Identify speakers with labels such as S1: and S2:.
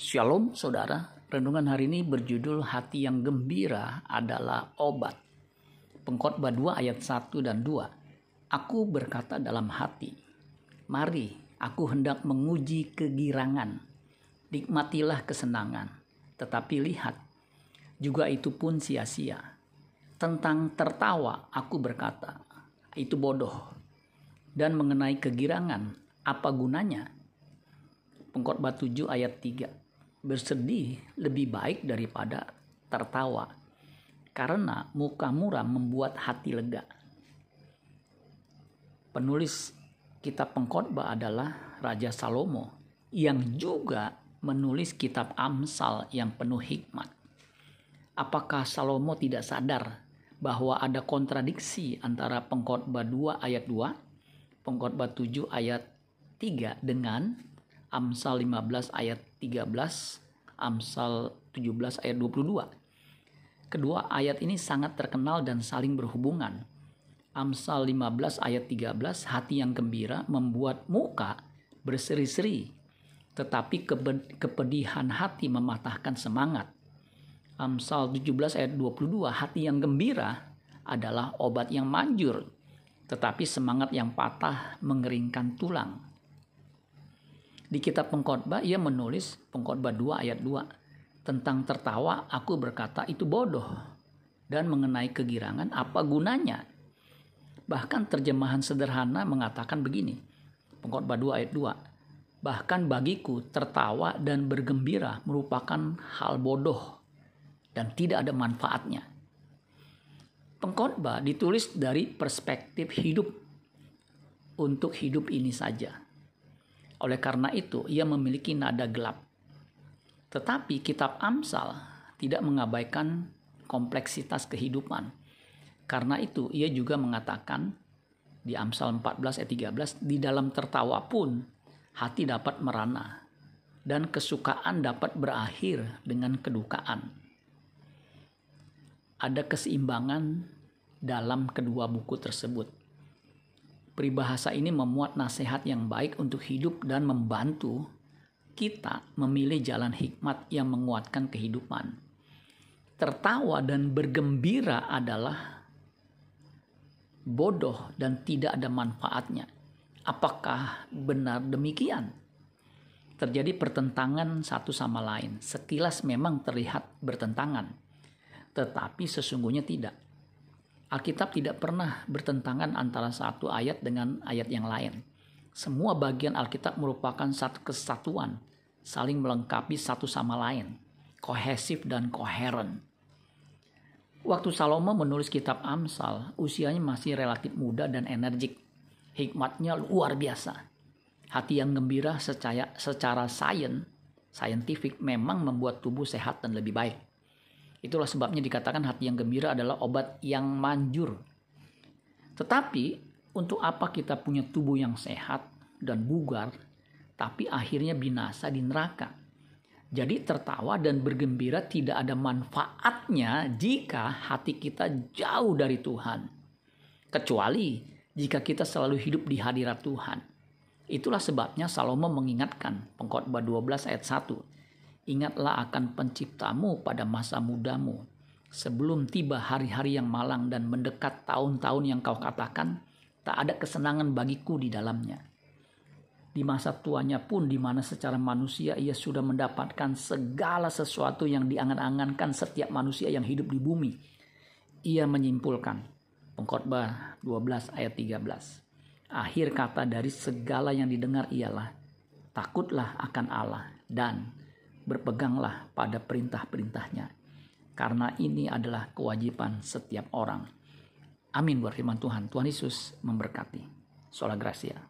S1: Shalom saudara, renungan hari ini berjudul Hati yang gembira adalah obat. Pengkhotbah 2 ayat 1 dan 2. Aku berkata dalam hati, mari aku hendak menguji kegirangan. Nikmatilah kesenangan, tetapi lihat, juga itu pun sia-sia. Tentang tertawa aku berkata, itu bodoh. Dan mengenai kegirangan, apa gunanya? Pengkhotbah 7 ayat 3 bersedih lebih baik daripada tertawa karena muka muram membuat hati lega. Penulis kitab pengkhotbah adalah Raja Salomo yang juga menulis kitab Amsal yang penuh hikmat. Apakah Salomo tidak sadar bahwa ada kontradiksi antara pengkhotbah 2 ayat 2, pengkhotbah 7 ayat 3 dengan Amsal 15 ayat 13, Amsal 17 ayat 22. Kedua ayat ini sangat terkenal dan saling berhubungan. Amsal 15 ayat 13, hati yang gembira membuat muka berseri-seri, tetapi kepedihan hati mematahkan semangat. Amsal 17 ayat 22, hati yang gembira adalah obat yang manjur, tetapi semangat yang patah mengeringkan tulang. Di kitab pengkhotbah ia menulis pengkhotbah 2 ayat 2 tentang tertawa aku berkata itu bodoh dan mengenai kegirangan apa gunanya. Bahkan terjemahan sederhana mengatakan begini. Pengkhotbah 2 ayat 2. Bahkan bagiku tertawa dan bergembira merupakan hal bodoh dan tidak ada manfaatnya. Pengkhotbah ditulis dari perspektif hidup untuk hidup ini saja oleh karena itu, ia memiliki nada gelap. Tetapi kitab Amsal tidak mengabaikan kompleksitas kehidupan. Karena itu, ia juga mengatakan di Amsal 14 ayat 13, di dalam tertawa pun hati dapat merana dan kesukaan dapat berakhir dengan kedukaan. Ada keseimbangan dalam kedua buku tersebut. Peribahasa ini memuat nasihat yang baik untuk hidup dan membantu kita memilih jalan hikmat yang menguatkan kehidupan. Tertawa dan bergembira adalah bodoh dan tidak ada manfaatnya. Apakah benar demikian? Terjadi pertentangan satu sama lain. Sekilas memang terlihat bertentangan, tetapi sesungguhnya tidak Alkitab tidak pernah bertentangan antara satu ayat dengan ayat yang lain. Semua bagian Alkitab merupakan satu kesatuan, saling melengkapi satu sama lain, kohesif dan koheren. Waktu Salomo menulis kitab Amsal, usianya masih relatif muda dan energik. Hikmatnya luar biasa. Hati yang gembira secara, secara sains, scientific memang membuat tubuh sehat dan lebih baik. Itulah sebabnya dikatakan hati yang gembira adalah obat yang manjur. Tetapi untuk apa kita punya tubuh yang sehat dan bugar, tapi akhirnya binasa di neraka? Jadi tertawa dan bergembira tidak ada manfaatnya jika hati kita jauh dari Tuhan. Kecuali jika kita selalu hidup di hadirat Tuhan. Itulah sebabnya Salomo mengingatkan pengkhotbah 12 ayat 1 Ingatlah akan penciptamu pada masa mudamu. Sebelum tiba hari-hari yang malang dan mendekat tahun-tahun yang kau katakan, tak ada kesenangan bagiku di dalamnya. Di masa tuanya pun di mana secara manusia ia sudah mendapatkan segala sesuatu yang diangan-angankan setiap manusia yang hidup di bumi. Ia menyimpulkan, pengkhotbah 12 ayat 13. Akhir kata dari segala yang didengar ialah, takutlah akan Allah dan berpeganglah pada perintah-perintahnya. Karena ini adalah kewajiban setiap orang. Amin buat firman Tuhan. Tuhan Yesus memberkati. Sola Gracia.